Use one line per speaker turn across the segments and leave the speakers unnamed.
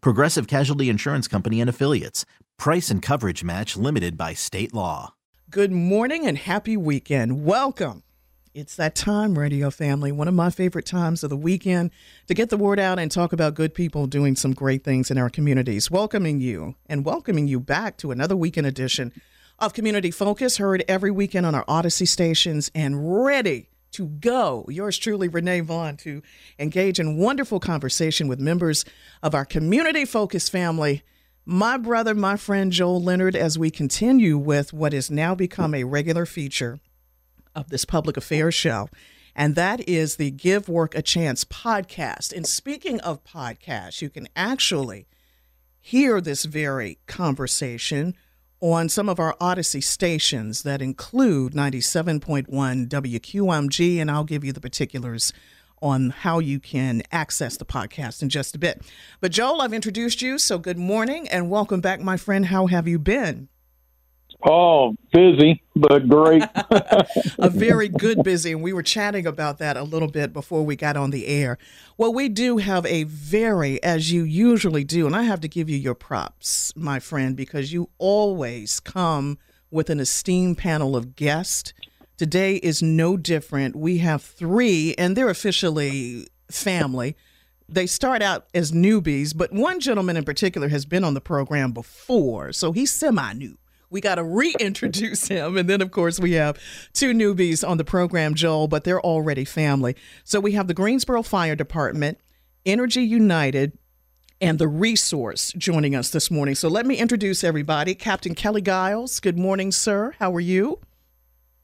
Progressive Casualty Insurance Company and Affiliates. Price and coverage match limited by state law.
Good morning and happy weekend. Welcome. It's that time, radio family, one of my favorite times of the weekend to get the word out and talk about good people doing some great things in our communities. Welcoming you and welcoming you back to another weekend edition of Community Focus, heard every weekend on our Audacy stations and ready to go. Yours truly, Renee Vaughn, to engage in wonderful conversation with members of our community focused family. My brother, my friend Joel Leonard, as we continue with what has now become a regular feature of this public affairs show, and that is the Give Work a Chance podcast. And speaking of podcasts, you can actually hear this very conversation on some of our Audacy stations that include 97.1 WQMG, and I'll give you the particulars on how you can access the podcast in just a bit. But Joel, I've introduced you, so good morning and welcome back, my friend. How have you been?
Oh, busy, but great.
a very good busy, and we were chatting about that a little bit before we got on the air. Well, we do have a very, as you usually do, and I have to give you your props, my friend, because you always come with an esteemed panel of guests. Today is no different. We have three, and they're officially family. They start out as newbies, but one gentleman in particular has been on the program before, so he's semi new we got to reintroduce him. And then, of course, we have two newbies on the program, Joel, but they're already family. So we have the Greensboro Fire Department, Energy United, and the resource joining us this morning. So let me introduce everybody. Captain Kelly Giles. Good morning, sir. How are you?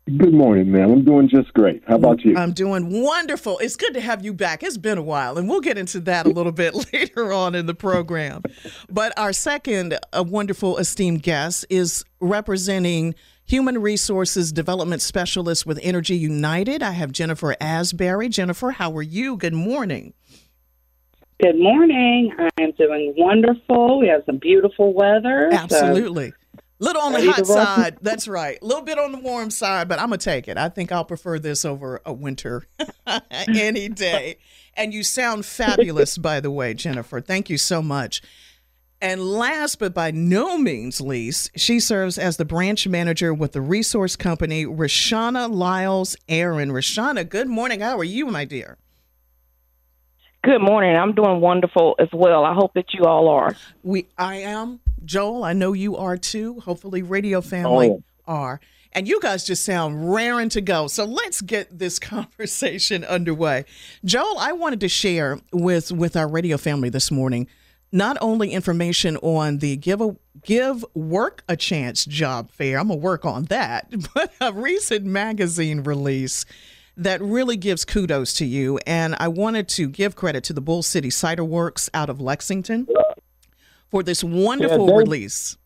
Good morning, ma'am. I'm doing just great. How about you?
I'm doing wonderful. It's good to have you back. It's been a while, and we'll get into that a little bit later on in the program. But our second a wonderful, esteemed guest is representing Human Resources Development Specialist with Energy United. I have Jennifer Asbury. Jennifer, how are you? Good morning.
Good morning. I am doing wonderful. We have some beautiful weather.
Absolutely. So Little on the hot side. That's right. A little bit on the warm side, but I'm going to take it. I think I'll prefer this over a winter any day. And you sound fabulous, by the way, Jennifer. Thank you so much. And last but by no means least, she serves as the branch manager with the resource company, Rashana Liles Aaron. Rashana, good morning. How are you, my dear?
Good morning. I'm doing wonderful as well. I hope that you all are.
We I am. Joel, I know you are too. Hopefully radio family oh. are. And you guys just sound raring to go. So let's get this conversation underway. Joel, I wanted to share with with our radio family this morning not only information on the give a give work a chance job fair. I'm gonna work on that, but a recent magazine release that really gives kudos to you. And I wanted to give credit to the Bull City Cider Works out of Lexington for this wonderful yeah, release.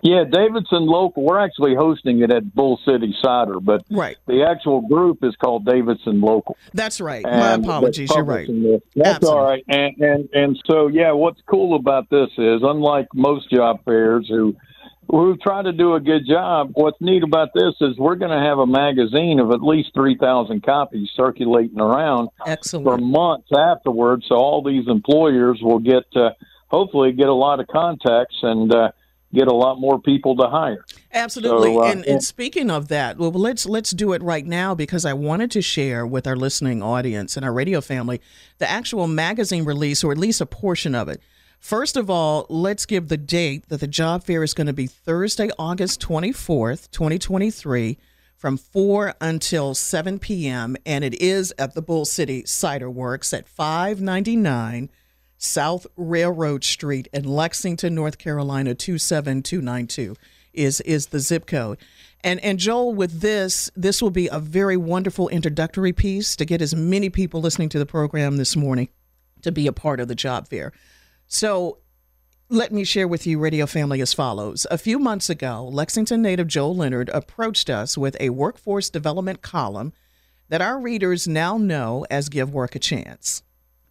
Yeah, Davidson Local. We're actually hosting it at Bull City Cider, but
right.
the actual group is called Davidson Local.
That's right. My apologies. You're right.
This. That's Absolutely. all right. And, and and so yeah, what's cool about this is unlike most job fairs who who try to do a good job. What's neat about this is we're going to have a magazine of at least 3,000 copies circulating around
Excellent.
for months afterwards. So all these employers will get, uh, hopefully, get a lot of contacts and uh, get a lot more people to hire.
Absolutely. So, uh, and, and speaking of that, well, let's let's do it right now because I wanted to share with our listening audience and our radio family the actual magazine release, or at least a portion of it First of all, let's give the date that the job fair is going to be Thursday, August 24th, 2023, from 4 until 7 p.m. And it is at the Bull City Cider Works at 599 South Railroad Street in Lexington, North Carolina, 27292 is, is the zip code. And, and Joel, with this, this will be a very wonderful introductory piece to get as many people listening to the program this morning to be a part of the job fair. So let me share with you, Radio Family, as follows. A few months ago, Lexington native Joel Leonard approached us with a workforce development column that our readers now know as Give Work a Chance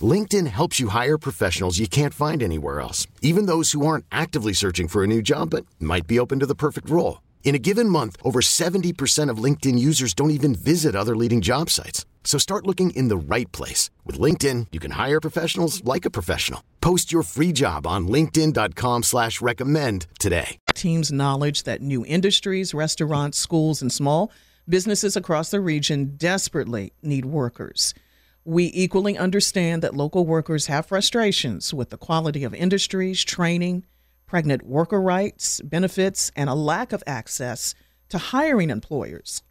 LinkedIn helps you hire professionals you can't find anywhere else, even those who aren't actively searching for a new job but might be open to the perfect role. In a given month, over 70% of LinkedIn users don't even visit other leading job sites. So start looking in the right place. With LinkedIn, you can hire professionals like a professional. Post your free job on linkedin.com slash recommend today.
Team's knowledge that new industries, restaurants, schools, and small businesses across the region desperately need workers. We equally understand that local workers have frustrations with the quality of industries, training, pregnant worker rights, benefits, and a lack of access to hiring employers.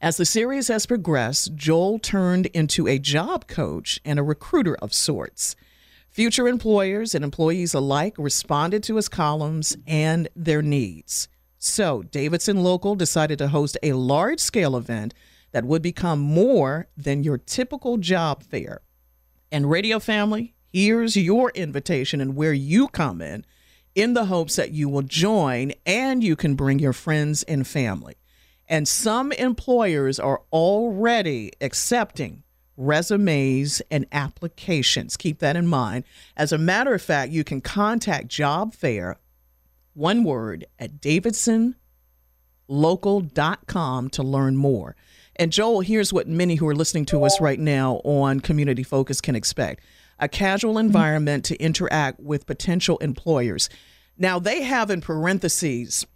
As the series has progressed, Joel turned into a job coach and a recruiter of sorts. Future employers and employees alike responded to his columns and their needs. So, Davidson Local decided to host a large scale event that would become more than your typical job fair. And Radio Family, here's your invitation and where you come in, in the hopes that you will join and you can bring your friends and family. And some employers are already accepting resumes and applications. Keep that in mind. As a matter of fact, you can contact Job Fair, one word, at davidsonlocal.com to learn more. And Joel, here's what many who are listening to us right now on Community Focus can expect a casual mm-hmm. environment to interact with potential employers. Now, they have in parentheses,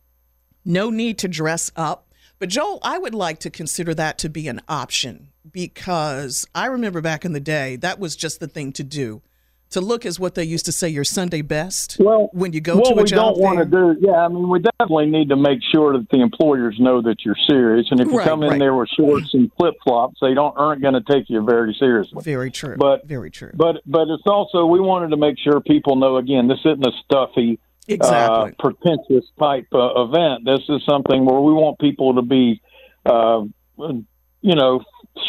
no need to dress up. But Joel, I would like to consider that to be an option because I remember back in the day, that was just the thing to do to look as what they used to say your Sunday best.
Well,
when you go
what
to a
we
job
don't want to do, yeah, I mean, we definitely need to make sure that the employers know that you're serious, and if you
Right,
come in
right.
there with shorts and flip flops, they don't aren't going to take you very seriously.
Very true.
But-
very true.
But but it's also we wanted to make sure people know again this isn't a stuffy,
exactly.
uh, pretentious type uh, event. This is something where we want people to be, uh, you know,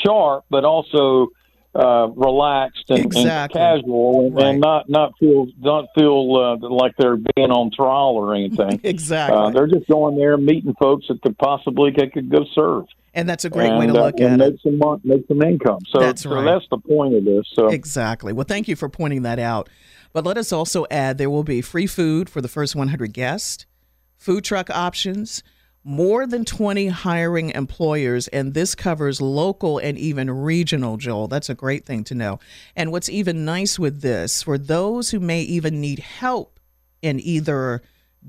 sharp, but also uh, relaxed and, and casual, and,
Right.
and not not feel not feel uh, like they're being on trial or anything.
exactly.
Uh, they're just going there meeting folks that could possibly they could go serve.
and that's a great
and,
way to
uh,
look
and
at it.
make some make some income. So
That's
so that's the point of this. So
Exactly. Well, thank you for pointing that out. But let us also add there will be free food for the first 100 guests, food truck options, more than 20 hiring employers, and this covers local and even regional, Joel. That's a great thing to know. And what's even nice with this, for those who may even need help in either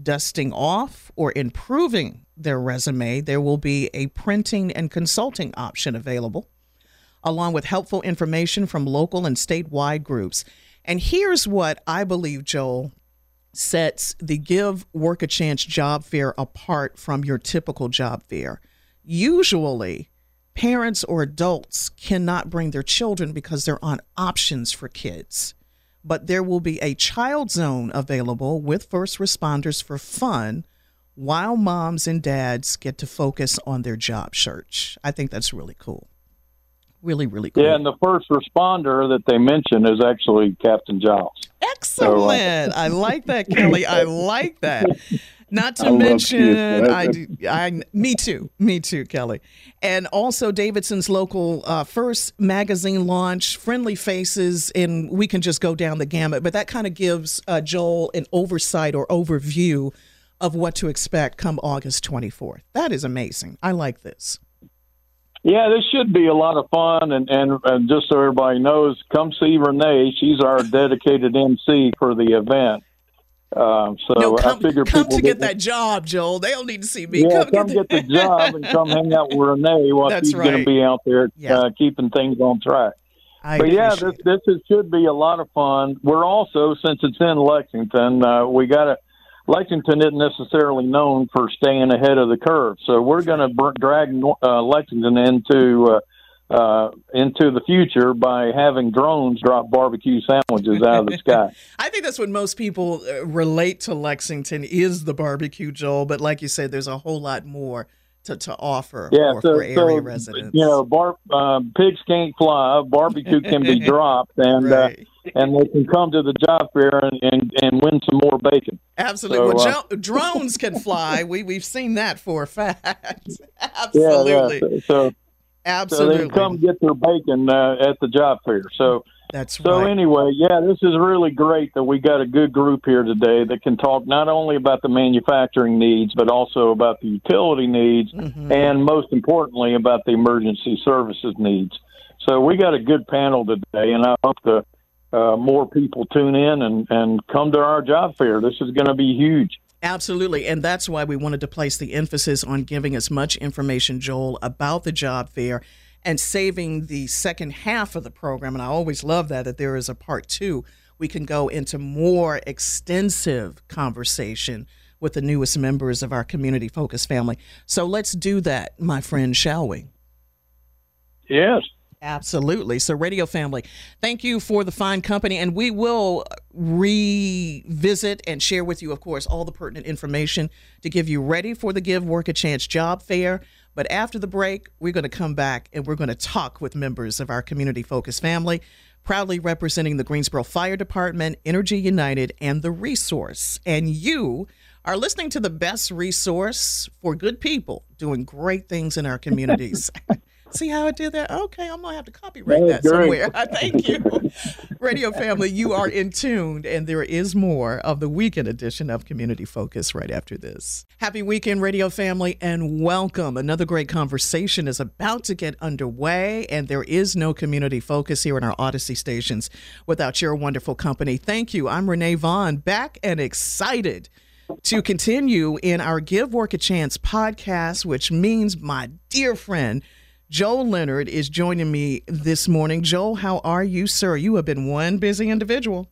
dusting off or improving their resume, there will be a printing and consulting option available. along with helpful information from local and statewide groups. And here's what I believe, Joel, sets the Give Work a Chance job fair apart from your typical job fair. Usually, parents or adults cannot bring their children because there aren't options for kids. But there will be a child zone available with first responders for fun while moms and dads get to focus on their job search. I think that's really cool. Really, really cool.
Yeah, and the first responder that they mention is actually Captain Giles.
Excellent. I like that, Kelly. I like that. Not to
I
mention. I, do- I, me too, me too, Kelly, and also Davidson's local uh, first magazine launch, Friendly Faces, and we can just go down the gamut. But that kind of gives uh, Joel an oversight or overview of what to expect come August 24th. That is amazing. I like this.
Yeah, this should be a lot of fun, and, and, and just so everybody knows, come see Renee. She's our dedicated MC for the event. Um, so
no, come,
I figure
come
people
to get
get-
that job, Joel. They don't need to see me.
Yeah,
come,
come get the job and come hang out with Renee while
That's
she's going
right.
to be out there
Yeah.
uh, keeping things on track.
I
but yeah, this this is, should be a lot of fun. We're also since it's in Lexington, uh, we got to. Lexington isn't necessarily known for staying ahead of the curve, so we're going to br- drag uh, Lexington into uh, uh, into the future by having drones drop barbecue sandwiches out of the sky.
I think that's what most people uh, relate to Lexington is the barbecue, Joel. But like you said, there's a whole lot more to, to offer
Yeah,
for,
so,
for area
so
residents.
you know, bar, uh, pigs can't fly, barbecue can be dropped, and
Right.
uh, and they can come to the job fair and, and, and win some more bacon.
Absolutely.
so,
well,
uh,
drones can fly. We we've seen that for a fact. Absolutely.
yeah. So, so they
Absolutely.
can come get their bacon uh, at the job fair. So
That's
so
right.
anyway, yeah, this is really great that we got a good group here today that can talk not only about the manufacturing needs, but also about the utility needs,
Mm-hmm.
and most importantly about the emergency services needs. So we got a good panel today, and I hope the uh, more people tune in and, and come to our job fair. This is going to be huge.
Absolutely. And that's why we wanted to place the emphasis on giving as much information, Joel, about the job fair and saving the second half of the program. And I always love that, that there is a part two. We can go into more extensive conversation with the newest members of our community focused family. So let's do that, my friend, shall we?
Yes.
Absolutely. So, Radio Family, thank you for the fine company. And we will revisit and share with you, of course, all the pertinent information to give you ready for the Give Work a Chance job fair. But after the break, we're going to come back and we're going to talk with members of our community focused family, proudly representing the Greensboro Fire Department, Energy United, and the Resource. And you are listening to the best resource for good people doing great things in our communities. See how I did that? Okay, I'm gonna have to copyright that
great.
somewhere. Thank you, Radio Family. You are in tuned, and there is more of the weekend edition of Community Focus right after this. Happy weekend, Radio Family, and welcome. Another great conversation is about to get underway, and there is no community focus here in our Audacy stations without your wonderful company. Thank you. I'm Renee Vaughn, back and excited to continue in our Give Work a Chance podcast, which means my dear friend Joel Leonard is joining me this morning. Joel, how are you, sir? You have been one busy individual.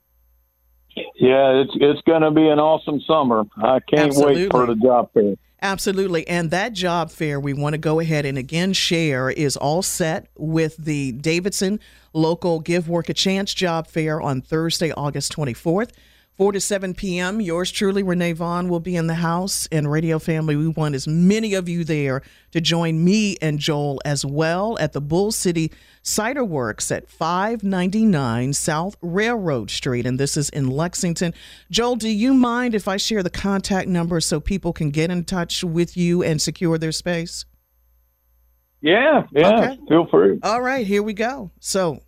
Yeah, it's it's going to be an awesome summer. I can't wait for the job fair.
Absolutely. And that job fair we want to go ahead and again share is all set with the Davidson local Give Work a Chance job fair on Thursday, August 24th. 4 to 7 p.m. Yours truly, Renee Vaughn, will be in the house. And Radio Family, we want as many of you there to join me and Joel as well at the Bull City Cider Works at 599 South Railroad Street. And this is in Lexington. Joel, do you mind if I share the contact number so people can get in touch with you and secure their space?
Yeah, yeah.
Okay.
Feel free.
All right, here we go. So,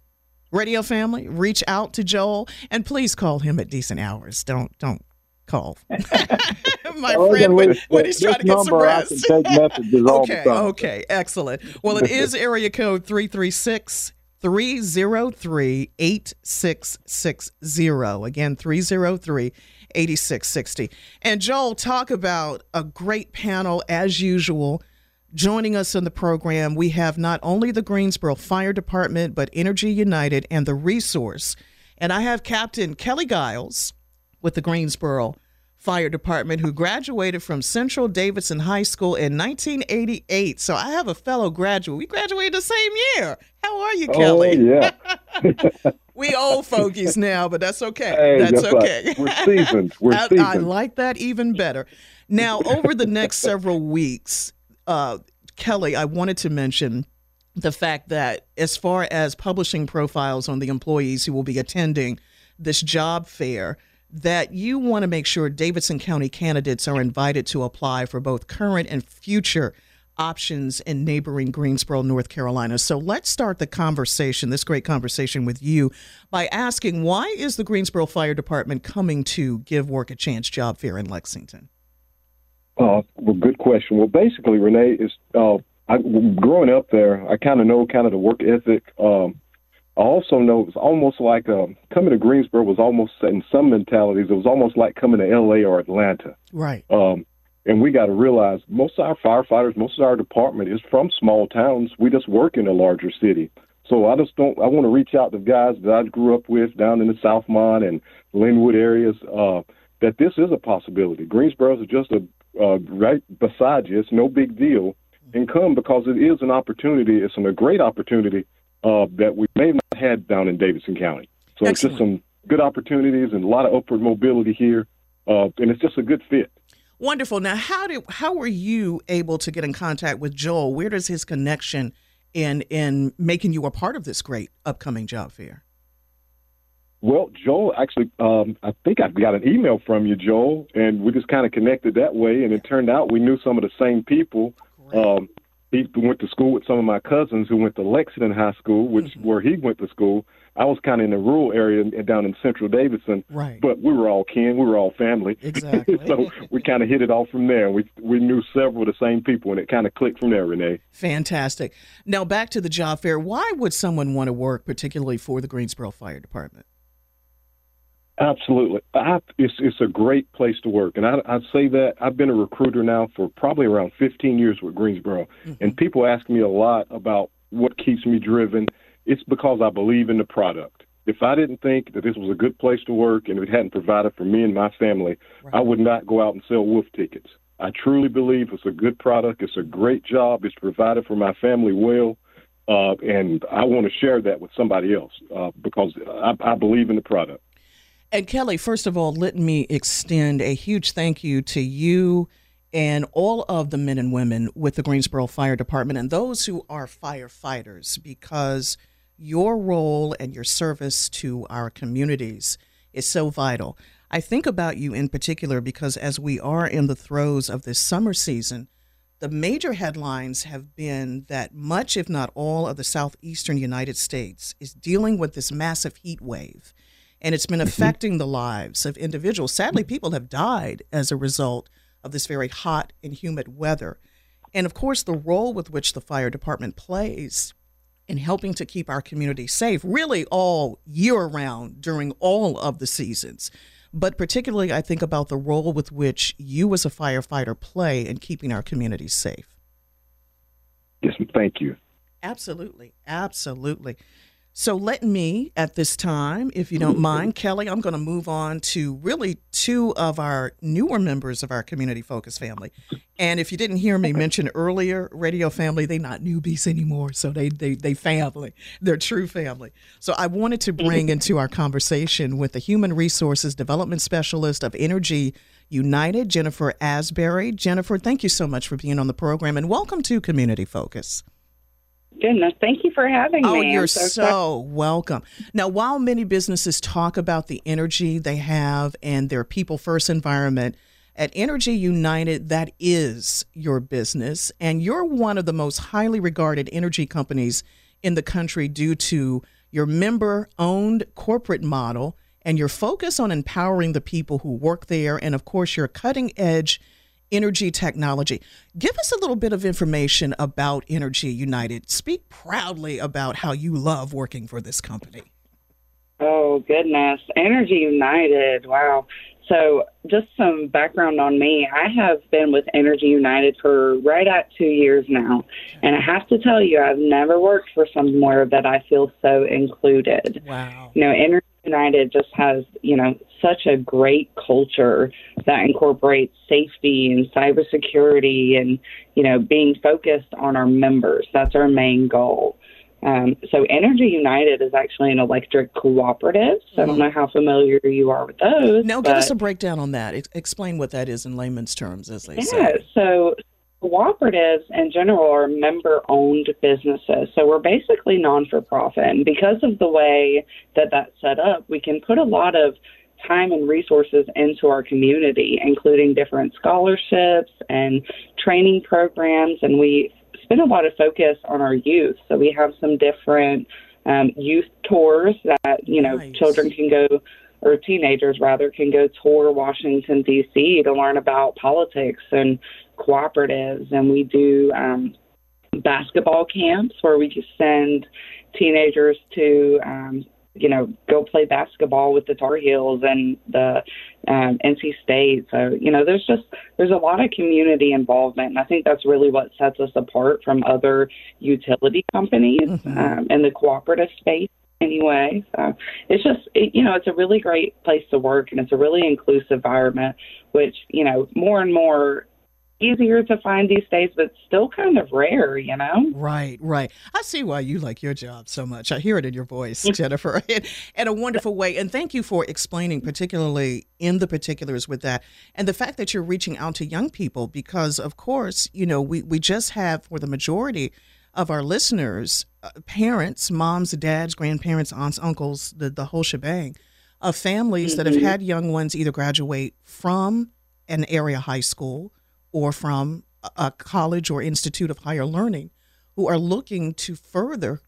radio family, reach out to Joel and please call him at decent hours. Don't don't call my
Oh,
friend when, when he's trying to get some rest.
I can take messages all the
okay, okay, excellent. Well, it is area code 336 303 8660. Again, 303 8660. And Joel, talk about a great panel as usual. Joining us in the program, we have not only the Greensboro Fire Department, but Energy United and the Resource. And I have Captain Kelly Giles with the Greensboro Fire Department who graduated from Central Davidson High School in 1988. So I have a fellow graduate. We graduated the same year. How are you, oh, Kelly?
Oh, yeah.
we old fogies now, but that's okay.
Hey,
that's,
that's
okay.
Right. We're seasoned. We're
I,
seasoned.
I like that even better. Now, over the next several weeks, uh, Kelly, I wanted to mention the fact that as far as publishing profiles on the employees who will be attending this job fair, that you want to make sure Davidson County candidates are invited to apply for both current and future options in neighboring Greensboro, North Carolina. So let's start the conversation, this great conversation with you, by asking why is the Greensboro Fire Department coming to Give Work a Chance job fair in Lexington?
Uh, well, good question. Well, basically, Renee is uh, I, growing up there. I kind of know kind of the work ethic. Um, I also know it was almost like um, coming to Greensboro was almost in some mentalities. It was almost like coming to L.A. or Atlanta.
Right.
Um, and we got to realize most of our firefighters, most of our department is from small towns. We just work in a larger city. So I just don't. I want to reach out to guys that I grew up with down in the Southmont and Linwood areas. Uh, that this is a possibility. Greensboro is just a uh, right beside you. It's no big deal, and come because it is an opportunity. It's an, a great opportunity uh, that we may not have had down in Davidson County. So it's just some good opportunities and a lot of upward mobility here, uh, and it's just a good fit.
Wonderful. Now, how did how were you able to get in contact with Joel? Where does his connection in in making you a part of this great upcoming job fair?
Well, Joel, actually, um, I think I got an email from you, Joel, and we just kind of connected that way. And it turned out we knew some of the same people. Um, he went to school with some of my cousins who went to Lexington High School, which mm-hmm. where he went to school. I was kind of in the rural area down in Central Davidson,
right?
But we were all kin, we were all family,
exactly.
so we kind of hit it off from there. We we knew several of the same people, and it kind of clicked from there. Renee,
fantastic. Now back to the job fair. Why would someone want to work, particularly for the Greensboro Fire Department?
Absolutely, I, it's it's a great place to work, and I I say that I've been a recruiter now for probably around 15 years with Greensboro, mm-hmm. and people ask me a lot about what keeps me driven. It's because I believe in the product. If I didn't think that this was a good place to work and it hadn't provided for me and my family, right. I would not go out and sell wolf tickets. I truly believe it's a good product. It's a great job. It's provided for my family well. Uh, and I want to share that with somebody else uh, because I, I believe in the product.
And Kelly, first of all, let me extend a huge thank you to you and all of the men and women with the Greensboro Fire Department and those who are firefighters because your role and your service to our communities is so vital. I think about you in particular because as we are in the throes of this summer season, the major headlines have been that much, if not all, of the southeastern United States is dealing with this massive heat wave and it's been mm-hmm. affecting the lives of individuals. Sadly, people have died as a result of this very hot and humid weather. And of course, the role with which the fire department plays in helping to keep our community safe, really all year round during all of the seasons. But particularly, I think about the role with which you as a firefighter play in keeping our communities safe.
Yes, thank you.
Absolutely. Absolutely. So let me, at this time, if you don't mind, mm-hmm. Kelly, I'm going to move on to really two of our newer members of our community focus family. And if you didn't hear me mention earlier, radio family, they're not newbies anymore. So they, they, they family, they're true family. So I wanted to mm-hmm. bring into our conversation with the Human Resources Development Specialist of Energy United, Jennifer Asbury. Jennifer, thank you so much for being on the program and welcome to Community Focus.
Goodness, thank you for having
oh,
me.
Oh, you're so, so welcome. Now, while many businesses talk about the energy they have and their people first environment, at Energy United, that is your business, and you're one of the most highly regarded energy companies in the country due to your member owned corporate model and your focus on empowering the people who work there, and of course, your cutting edge energy technology. Give us a little bit of information about Energy United. Speak proudly about how you love working for this company.
Oh, goodness. Energy United. Wow. so, just some background on me. I have been with Energy United for right at two years now. And I have to tell you, I've never worked for somewhere that I feel so included.
Wow.
You know, Energy United just has, you know, such a great culture that incorporates safety and cybersecurity and, you know, being focused on our members. That's our main goal. Um, so Energy United is actually an electric cooperative. So I don't know how familiar you are with those.
Now, give us a breakdown on that. Ex- explain what that is in layman's terms, as they
Yeah,
say.
so cooperatives in general are member owned businesses. So we're basically non for profit. And because of the way that that's set up, we can put a lot of time and resources into our community, including different scholarships and training programs. And we spend a lot of focus on our youth. So we have some different um, youth tours that, you know,
Nice.
children can go or teenagers rather can go tour Washington D.C. to learn about politics and cooperatives, and we do um, basketball camps where we just send teenagers to, um, you know, go play basketball with the Tar Heels and the um, NC State. So you know, there's just there's a lot of community involvement, and I think that's really what sets us apart from other utility companies um, in the cooperative space anyway. So it's just, it, you know, it's a really great place to work and it's a really inclusive environment, which, you know, more and more easier to find these days, but still kind of rare, you know?
Right, right. I see why you like your job so much. I hear it in your voice, Jennifer, in, in a wonderful way. And thank you for explaining, particularly in the particulars with that, and the fact that you're reaching out to young people, because of course, you know, we, we just have for the majority of our listeners, uh, parents, moms, dads, grandparents, aunts, uncles, the, the whole shebang of families that have had young ones either graduate from an area high school or from a- college or institute of higher learning who are looking to further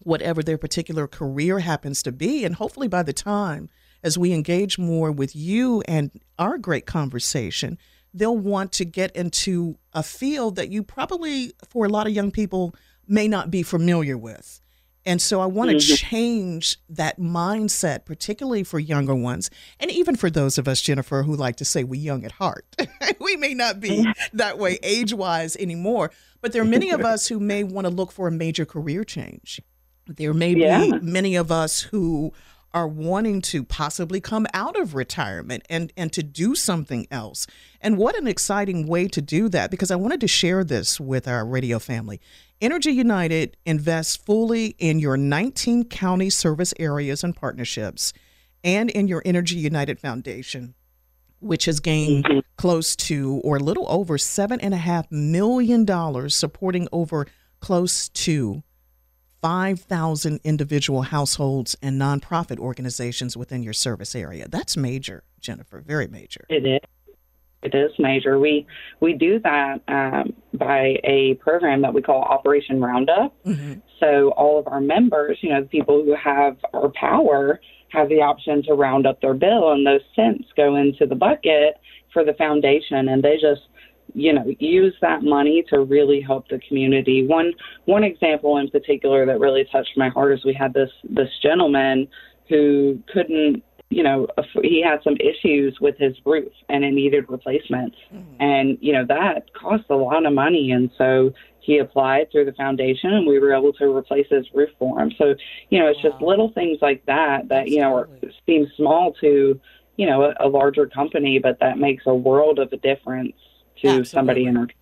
whatever their particular career happens to be. And hopefully, by the time as we engage more with you and our great conversation, they'll want to get into a field that you probably, for a lot of young people, may not be familiar with. And so I want to mm-hmm. change that mindset, particularly for younger ones, and even for those of us, Jennifer, who like to say we're young at heart. we may not be that way age wise anymore, but there are many of us who may want to look for a major career change. There may
Yeah.
be many of us who are wanting to possibly come out of retirement and and to do something else. And what an exciting way to do that because I wanted to share this with our radio family. Energy United invests fully in your 19 county service areas and partnerships and in your Energy United Foundation which has gained close to or a little over seven and a half million dollars supporting over close to 5,000 individual households and nonprofit organizations within your service area. That's major, Jennifer, very major.
It is. It is major. We we do that um, by a program that we call Operation Roundup. So all of our members, you know, the people who have our power, have the option to round up their bill, and those cents go into the bucket for the foundation, and they just you know use that money to really help the community one one example in particular that really touched my heart is we had this this gentleman who couldn't you know he had some issues with his roof and it needed replacement. Mm-hmm. And you know that cost a lot of money. And so he applied through the foundation and we were able to replace his roof for him. So you know it's just little things like that that you know are, seem small to you know a, a larger company but that makes a world of a difference to somebody in our community.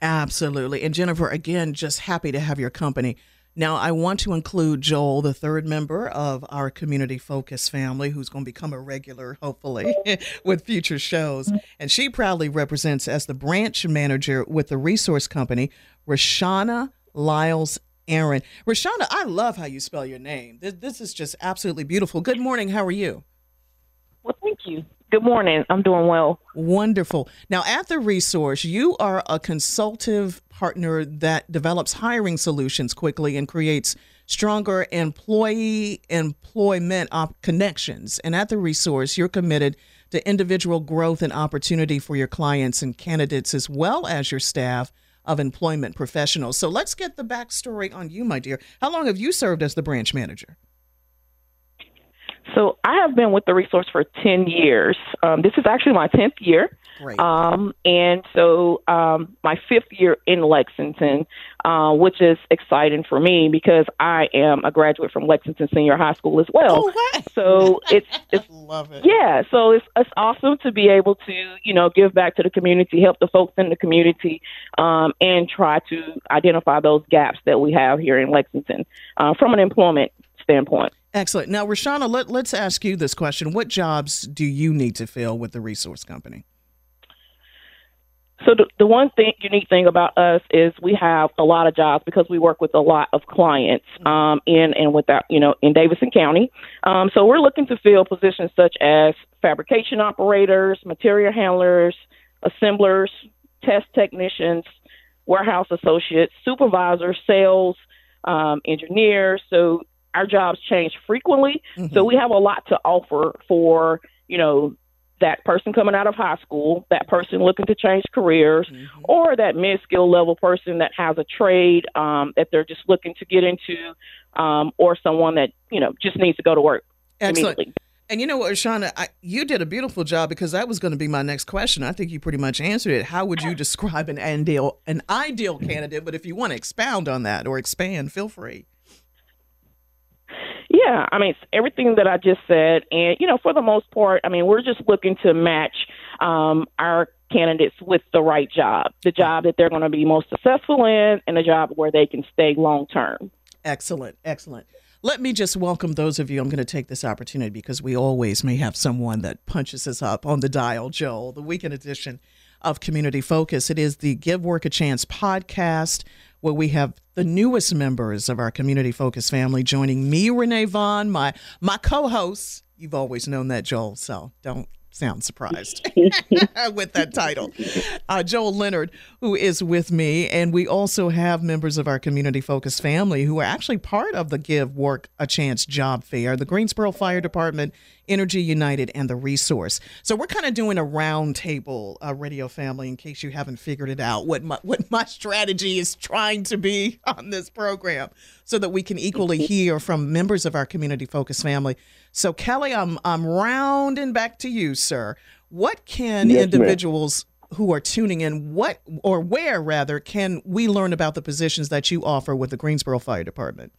Absolutely. And Jennifer, again, just happy to have your company. Now, I want to include Joel, the third member of our community focus family, who's going to become a regular, hopefully, with future shows. Mm-hmm. And she proudly represents as the branch manager with the resource company, Rashana Liles Aaron. Rashana, I love how you spell your name. This, this is just absolutely beautiful. Good morning. How are you?
Well, thank you. Good morning. I'm doing well.
Wonderful. Now, at the resource, you are a consultative partner that develops hiring solutions quickly and creates stronger employee employment op- connections. And at the resource, you're committed to individual growth and opportunity for your clients and candidates, as well as your staff of employment professionals. So let's get the backstory on you, my dear. How long have you served as the branch manager?
So I have been with the resource for 10 years. Um, this is actually my 10th year.
Great.
Um, and so um, my fifth year in Lexington, uh, which is exciting for me because I am a graduate from Lexington Senior High School as well.
Oh, wow.
So it's it's
Love it.
yeah, so it's it's awesome to be able to you know give back to the community, help the folks in the community, um, and try to identify those gaps that we have here in Lexington uh, from an employment standpoint.
Excellent. Now, Rashana, let, let's ask you this question. What jobs do you need to fill with the resource company?
So the, the one thing unique thing about us is we have a lot of jobs because we work with a lot of clients um, in and without you know in Davidson County. Um, so we're looking to fill positions such as fabrication operators, material handlers, assemblers, test technicians, warehouse associates, supervisors, sales um, engineers. So our jobs change frequently. So we have a lot to offer for you know that person coming out of high school, that person looking to change careers, or that mid skill level person that has a trade um, that they're just looking to get into, um, or someone that you know just needs to go to work
Excellent. And you know what, Rashana, I, you did a beautiful job because that was going to be my next question. I think you pretty much answered it. How would you describe an ideal an ideal candidate? But if you want to expound on that or expand, feel free.
Yeah, I mean everything that I just said, and you know, for the most part, I mean we're just looking to match um, our candidates with the right job, the job that they're going to be most successful in, and a job where they can stay long term.
Excellent, excellent. Let me just welcome those of you. I'm going to take this opportunity because we always may have someone that punches us up on the dial, Joel, the weekend edition of Community Focus. It is the Give Work a Chance podcast where we have the newest members of our community focused family joining me, Renee Vaughn, my my co-host. You've always known that, Joel, so don't sound surprised with that title. Uh, Joel Leonard, who is with me, and we also have members of our community focused family who are actually part of the Give Work a Chance job fair, the Greensboro Fire Department, Energy United, and the Resource. So we're kind of doing a roundtable uh, radio family in case you haven't figured it out what my, what my strategy is trying to be on this program so that we can equally hear from members of our community focused family. So Kelly, I'm I'm rounding back to you, sir. What can
Yes, ma'am.
individuals who are tuning in, what or where rather, can we learn about the positions that you offer with the Greensboro Fire Department?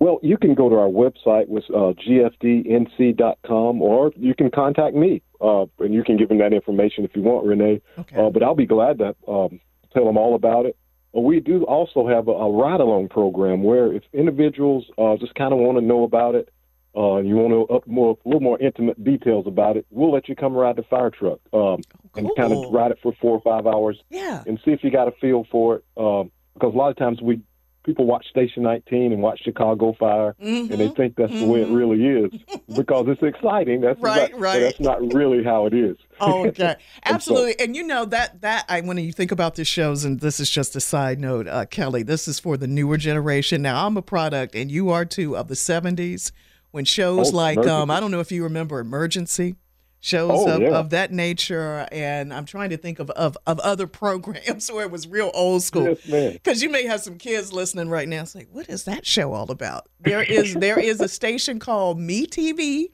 Well, you can go to our website with uh, gfdnc.com, or you can contact me, uh, and you can give them that information if you want, Renee.
Okay.
Uh, but I'll be glad to um, tell them all about it. Uh, we do also have a, a ride-along program where if individuals uh, just kind of want to know about it, uh, and you want to up more, a little more intimate details about it, we'll let you come ride the fire truck um, and kind of ride it for four or five hours
Yeah.
and see if you got a feel for it. Um, because a lot of times we people watch Station 19 and watch Chicago Fire, and they think that's the way it really is because it's exciting. That's
Mm-hmm. Right,
not,
right.
That's not really how it is.
Oh, okay.
And
Absolutely. And you know that that I when you think about the shows, and this is just a side note, uh, Kelly, this is for the newer generation. Now I'm a product, and you are too, of the '70s when shows
Oh,
like um, I don't know if you remember Emergency. Shows
Oh,
of,
yeah.
of that nature, and I'm trying to think of, of, of other programs where it was real old school.
Yes.
Because you may have some kids listening right now. Say, what is that show all about? There is there is a station called Me TV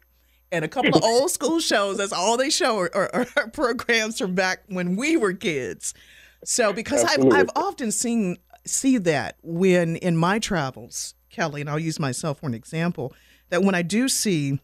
and a couple of old school shows. That's all they show are, are, are programs from back when we were kids. So because I've I've often seen see that when in my travels, Kelly, and I'll use myself for an example, that when I do see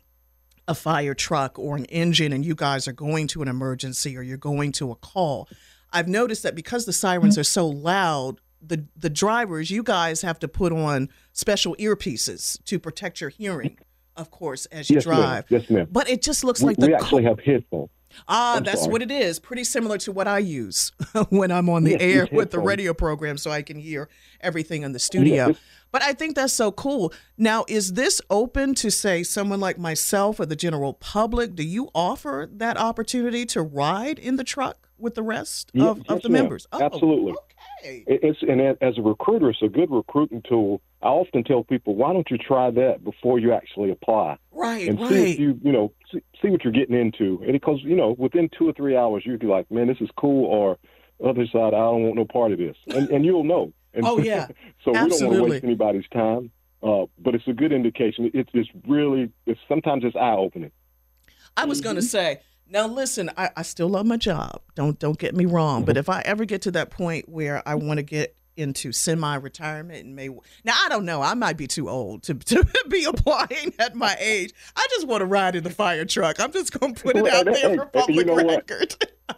a fire truck or an engine and you guys are going to an emergency or you're going to a call, I've noticed that because the sirens mm-hmm. are so loud, the the drivers, you guys have to put on special earpieces to protect your hearing, of course, as you
Yes, ma'am.
drive.
Yes, ma'am.
But it just looks
We,
like the
we
co-
actually have headphones.
Ah,
I'm
that's
sorry.
what it is. Pretty similar to what I use when I'm on the
Yes,
air with the radio program so I can hear everything in the studio. but I think that's so cool. Now, is this open to say someone like myself or the general public? Do you offer that opportunity to ride in the truck with the rest of, of the members? Oh,
Absolutely.
Okay.
It's and as a recruiter, it's a good recruiting tool. I often tell people, why don't you try that before you actually apply?
Right, right.
and see if you you know see, see what you're getting into. And because you know within two or three hours you'd be like, man, this is cool, or other side, I don't want no part of this, and and you'll know. And
Oh, yeah.
so we don't want to waste anybody's time. Uh, but it's a good indication. It's it's really it's sometimes it's eye opening.
I was going to say, now listen, I, I still love my job. Don't don't get me wrong. But if I ever get to that point where I want to get into semi-retirement and may now I don't know I might be too old to, to be applying at my age I just want to ride in the fire truck I'm just gonna put it out there for public
you know
record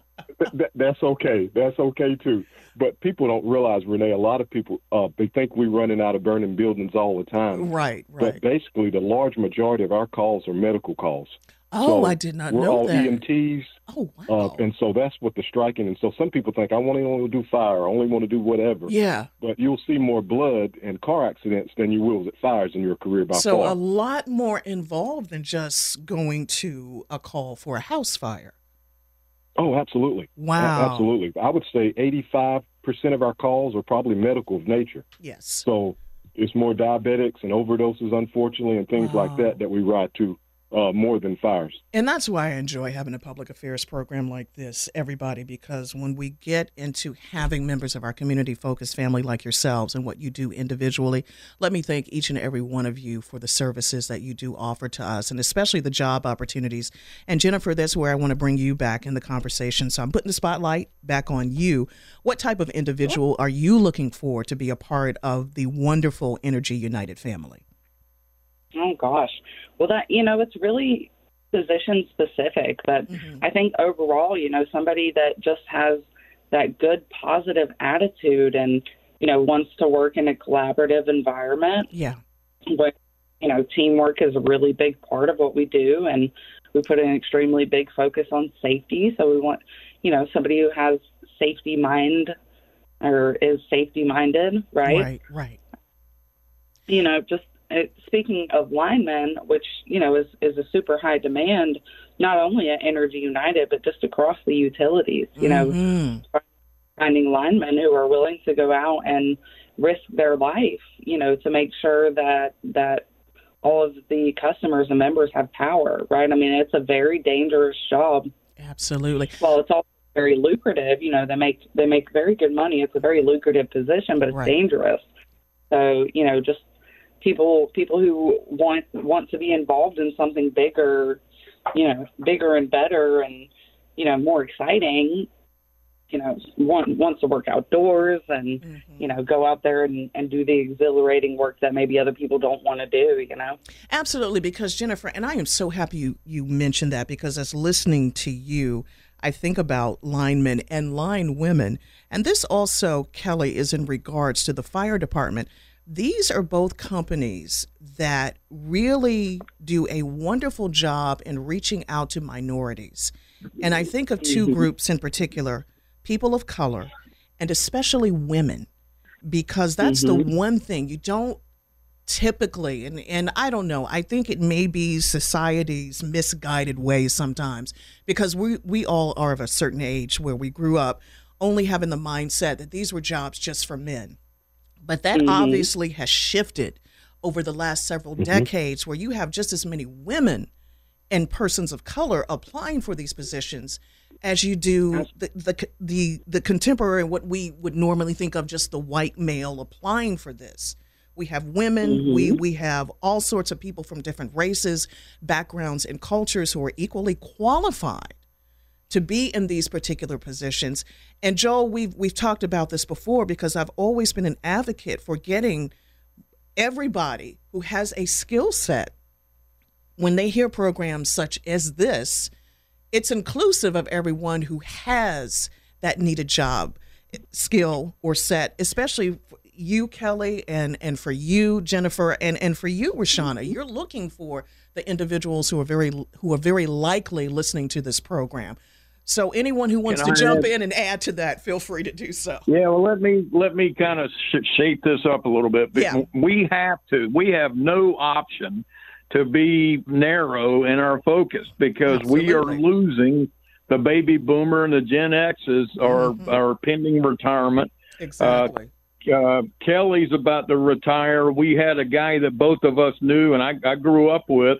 Th- that's okay. That's okay too. But people don't realize, Renee. A lot of people uh, they think we're running out of burning buildings all the time.
right right.
But basically, the large majority of our calls are medical calls.
Oh
So
I did not
we're
know
all
that
EMTs,
oh wow
uh, and so that's what the striking. And so some people think I only want to only do fire, I only want to do whatever.
yeah
But you'll see more blood and car accidents than you will at fires in your career by
so
far.
a lot more involved than just going to a call for a house fire
oh, absolutely. A-
wow
absolutely. I would say 85% of our calls are probably medical of nature.
yes
So it's more diabetics and overdoses, unfortunately, and things like that that we ride to uh, more than fires.
And that's why I enjoy having a public affairs program like this, everybody, because when we get into having members of our community focused family like yourselves and what you do individually, let me thank each and every one of you for the services that you do offer to us and especially the job opportunities. And Jennifer, that's where I want to bring you back in the conversation. So I'm putting the spotlight back on you. What type of individual are you looking for to be a part of the wonderful Energy United family?
Oh gosh. Well, that you know, it's really position specific, but mm-hmm. I think overall, you know, somebody that just has that good positive attitude and you know wants to work in a collaborative environment
Yeah.
but you know teamwork is a really big part of what we do and we put an extremely big focus on safety so we want you know somebody who has safety mind or is safety minded right
Right, right.
you know just uh, speaking of linemen which you know is is a super high demand not only at energy united but just across the utilities you know
Mhm.
finding linemen who are willing to go out and risk their life, you know, to make sure that that all of the customers and members have power, right? I mean, it's a very dangerous job.
Absolutely.
Well, it's also very lucrative. You know, they make they make very good money. It's a very lucrative position, but it's
Right.
dangerous. So, you know, just people people who want want to be involved in something bigger, you know, bigger and better and you know more exciting. You know, want wants to work outdoors and
Mm-hmm.
you know go out there and, and do the exhilarating work that maybe other people don't want to do. You know.
Absolutely, because Jennifer, and I am so happy you, you mentioned that because as listening to you, I think about linemen and line women. And this also, Kelly, is in regards to the fire department. These are both companies that really do a wonderful job in reaching out to minorities. And I think of 2 mm-hmm. groups in particular people of color and especially women, because that's the mm-hmm. one thing. You don't typically and and I don't know I think it may be society's misguided ways sometimes because we we all are of a certain age where we grew up only having the mindset that these were jobs just for men but that mm-hmm. obviously has shifted over the last several mm-hmm. decades where you have just as many women and persons of color applying for these positions as you do the the the, the contemporary what we would normally think of just the white male applying for this. We have women we mm-hmm. we have all sorts of people from different races backgrounds and cultures who are equally qualified to be in these particular positions and Joel we've we've talked about this before because I've always been an advocate for getting everybody who has a skill set when they hear programs such as this, it's inclusive of everyone who has that needed job skill or set, especially you, Kelly, and and for you, Jennifer, and and for you, Rashana. Mm-hmm. You're looking for the individuals who are very who are very likely listening to this program. So anyone who wants
Can
to
I
jump
add-
in and add to that, feel free to do so.
Yeah, well, let me let me kind of sh- shape this up a little bit.
Yeah.
We have to. We have no option to be narrow in our focus because we are losing the baby boomer and the Gen X's are
Mhm.
are pending retirement.
Exactly.
Uh, Kelly's about to retire. We had a guy that both of us knew and I, I grew up with,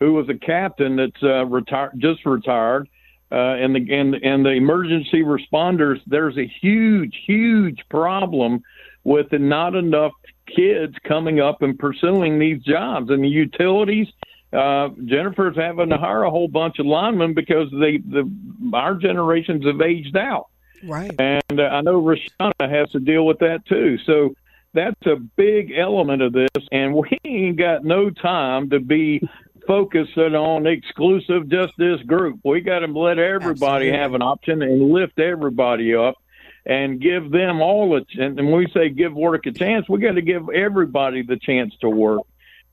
who was a captain that's uh, retired, just retired. Uh, and the and and the emergency responders, there's a huge, huge problem with not enough kids coming up and pursuing these jobs. And the utilities, uh, Jennifer's having to hire a whole bunch of linemen because they the our generations have aged out.
Right.
And uh, I know Rashana has to deal with that too. So that's a big element of this, and we ain't got no time to be focusing on exclusive just this group. We got to let everybody
Absolutely.
have an option and lift everybody up and give them all a chance. And when we say give work a chance, we got to give everybody the chance to work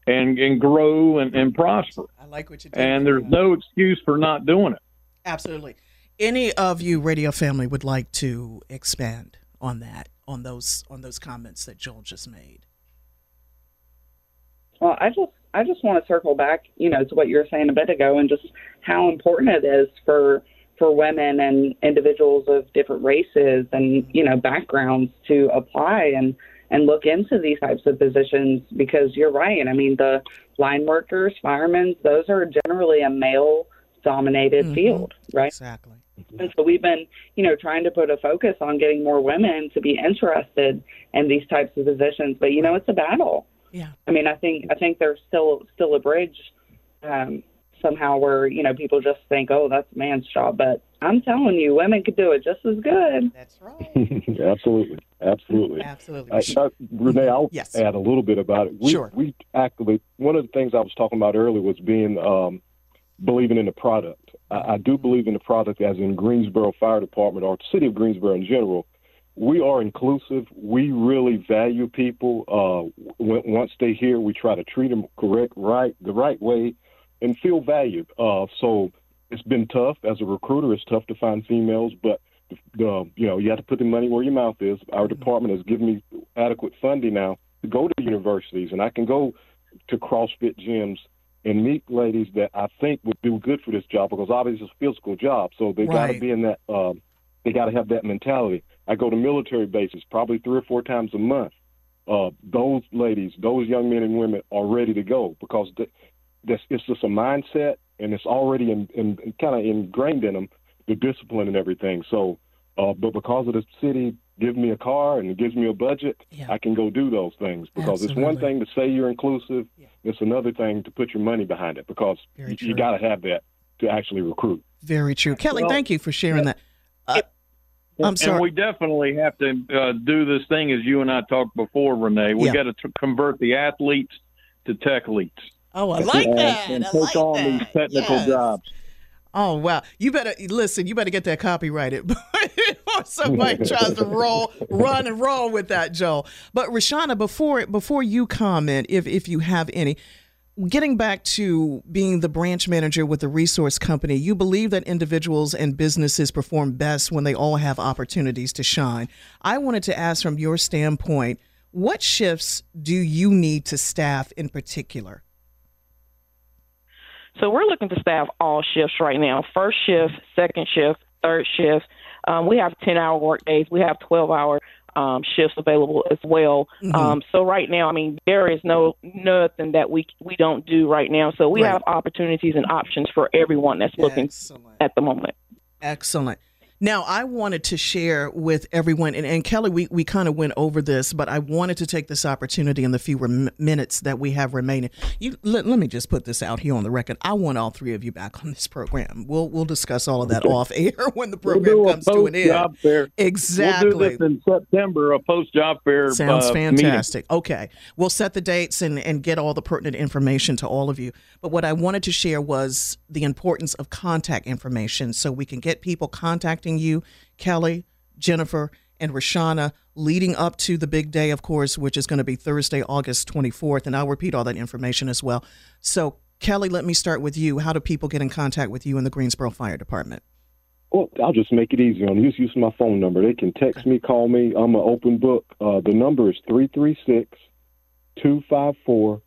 and, and grow and, and prosper.
I like what you did.
And there's no excuse for not doing it.
Absolutely. Any of you radio family would like to expand on that, on those on those comments that Joel just made?
Well, I just I just want to circle back, you know, to what you were saying a bit ago, and just how important it is for for women and individuals of different races and you know backgrounds to apply and and look into these types of positions because you're right. I mean, the line workers, firemen, those are generally a male dominated
Mhm.
field, right?
Exactly.
And so we've been, you know, trying to put a focus on getting more women to be interested in these types of positions. But you know, it's a battle.
Yeah.
I mean, I think I think there's still still a bridge um, somehow where you know people just think, oh, that's a man's job. But I'm telling you, women could do it just as good.
That's right.
absolutely, absolutely.
Absolutely.
I, I, Renee, I'll
Yes.
add a little bit about it. We,
Sure.
We actively one of the things I was talking about earlier was being um, believing in the product. I, I do believe in the product, as in Greensboro Fire Department or City of Greensboro in general. We are inclusive. We really value people. Uh, when, once they hear, we try to treat them correct, right, the right way, and feel valued. Uh, so it's been tough as a recruiter. It's tough to find females, but the you know you have to put the money where your mouth is. Our department has given me adequate funding now to go to universities, and I can go to CrossFit gyms and meet ladies that I think would do good for this job because obviously it's a physical job, so they got to be in that. Um, they got to have that mentality. I go to military bases probably three or four times a month. Uh, those ladies, those young men and women are ready to go because th- this it's just a mindset and it's already in, in, kind of ingrained in them the discipline and everything. So, uh, but because of the city gives me a car and it gives me a budget,
Yeah.
I can go do those things because it's one thing to say you're inclusive, it's another thing to put your money behind it because
Very
you, you got to have that to actually recruit.
Very true. Kelly,
Well,
thank you for sharing that. Uh, I'm
And
sorry.
we definitely have to uh, do this thing as you and I talked before, Renee. We
Yeah.
got to t- convert the athletes to tech leads.
oh, I like
and,
that.
and
I
take
like
on
that.
these technical
Yes.
jobs.
Oh wow! You better listen. You better get that copyrighted somebody tries to roll, run and roll with that, Joel. But Rashana, before before you comment, if if you have any, getting back to being the branch manager with the resource company, you believe that individuals and businesses perform best when they all have opportunities to shine. I wanted to ask from your standpoint, what shifts do you need to staff in particular?
So we're looking to staff all shifts right now first shift, second shift, third shift. Um, we have 10 hour work days, we have 12 hour um, shifts available as well.
Mm-hmm.
Um, so right now, I mean, there is no nothing that we we don't do right now. So we
Right.
have opportunities and options for everyone that's looking
Excellent.
at the moment.
Excellent. Now, I wanted to share with everyone, and, and Kelly, we, we kind of went over this, but I wanted to take this opportunity in the few rem- minutes that we have remaining. You let, let me just put this out here on the record. I want all three of you back on this program. We'll we'll discuss all of that off air when the
We'll
program
a
comes to an end.
fair.
Exactly.
We'll do this in September, a post job fair.
Sounds
uh, meeting.
fantastic. Okay. We'll set the dates and, and get all the pertinent information to all of you. But what I wanted to share was the importance of contact information so we can get people contacting you, Kelly, Jennifer, and Rashana leading up to the big day, of course, which is going to be Thursday, August 24th. And I'll repeat all that information as well. So, Kelly, let me start with you. How do people get in contact with you in the Greensboro Fire Department?
Well, I'll just make it easy on you. Just use my phone number. They can text me, call me. I'm an open book. Uh, the number is 336 254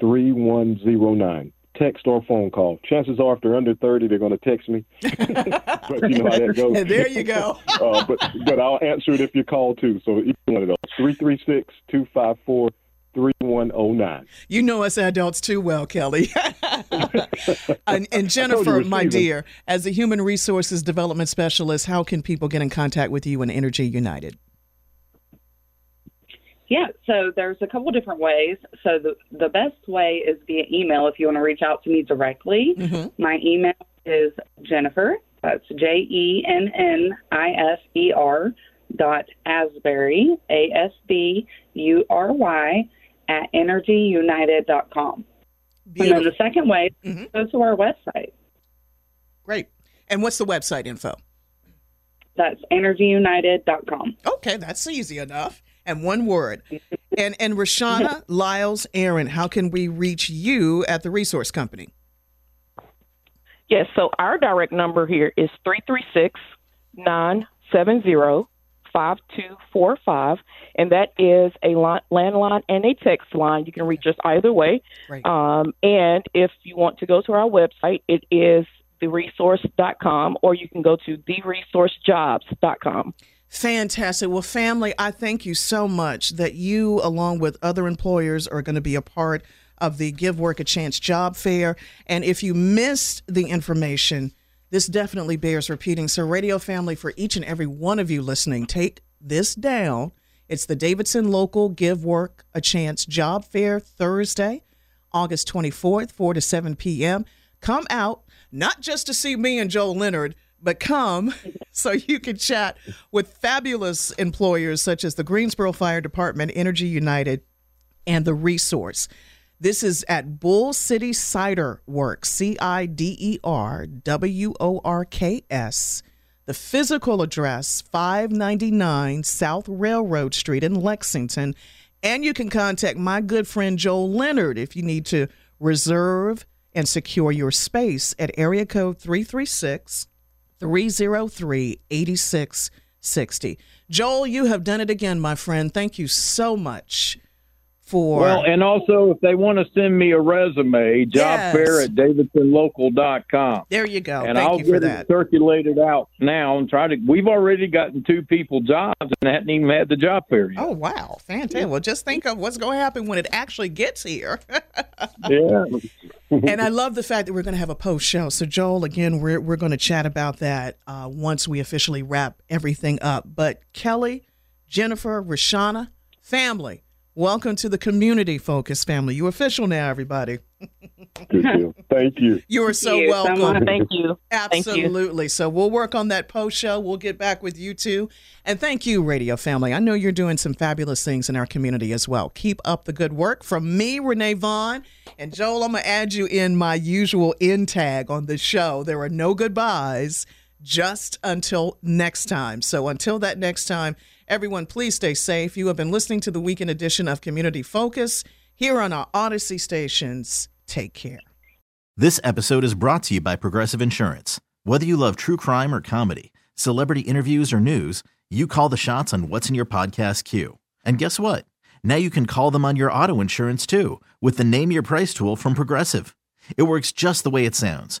3109. Text or phone call. Chances are, if they're under 30, they're going to text me. but you know how that goes.
And there you go.
uh, but, but I'll answer it if you call too. So either one of those 336 254 3109.
You know us adults too well, Kelly. and, and Jennifer, my dear, as a human resources development specialist, how can people get in contact with you and Energy United?
Yeah, so there's a couple different ways. So the the best way is via email if you want to reach out to me directly. Mm-hmm. My email is Jennifer. That's J E N N I F E R dot Asbury A S B U R Y at energyunited.com. And then the second way is mm-hmm. go to our website.
Great. And what's the website info?
That's energyunited.com.
Okay, that's easy enough. And one word. And and Rashana Liles Aaron, how can we reach you at the resource company?
Yes, so our direct number here is 336 970 5245, and that is a li- landline and a text line. You can reach us either way.
Right.
Um, and if you want to go to our website, it is theresource.com, or you can go to theresourcejobs.com.
Fantastic. Well, family, I thank you so much that you, along with other employers, are going to be a part of the Give Work a Chance job fair. And if you missed the information, this definitely bears repeating. So, radio family, for each and every one of you listening, take this down. It's the Davidson Local Give Work a Chance job fair Thursday, August 24th, 4 to 7 p.m. Come out, not just to see me and Joel Leonard, but come so you can chat with fabulous employers such as the Greensboro Fire Department, Energy United, and the Resource. This is at Bull City Cider Works, C I D E R W O R K S. The physical address, 599 South Railroad Street in Lexington. And you can contact my good friend Joel Leonard if you need to reserve and secure your space at area code 336 303 8660. Joel, you have done it again, my friend. Thank you so much for.
Well, and also if they want to send me a resume,
Yes.
jobfair at davidsonlocal.com.
there you go.
and
Thank
I'll
you for
get
that.
it circulated out now and try to. We've already gotten two people jobs and hadn't even had the job fair yet.
Oh, wow. Fantastic. Well, just think of what's going to happen when it actually gets here.
Yeah.
and I love the fact that we're going to have a post show. So, Joel, again, we're, we're going to chat about that uh, once we officially wrap everything up. But Kelly, Jennifer, Rashana, family, welcome to the community focus family. You official now, everybody.
Good deal. Thank you.
You are so
you
welcome.
much.
Thank you. Thank you.
Absolutely. So we'll work on that post show. We'll get back with you too. And thank you, Radio Family. I know you're doing some fabulous things in our community as well. Keep up the good work. From me, Renee Vaughn, and Joel, I'm going to add you in my usual end tag on the show. There are no goodbyes just until next time. So until that next time, everyone, please stay safe. You have been listening to the weekend edition of Community Focus here on our Audacy stations. Take care.
This episode is brought to you by Progressive Insurance. Whether you love true crime or comedy, celebrity interviews or news, you call the shots on what's in your podcast queue. And guess what? Now you can call them on your auto insurance too with the Name Your Price tool from Progressive. It works just the way it sounds.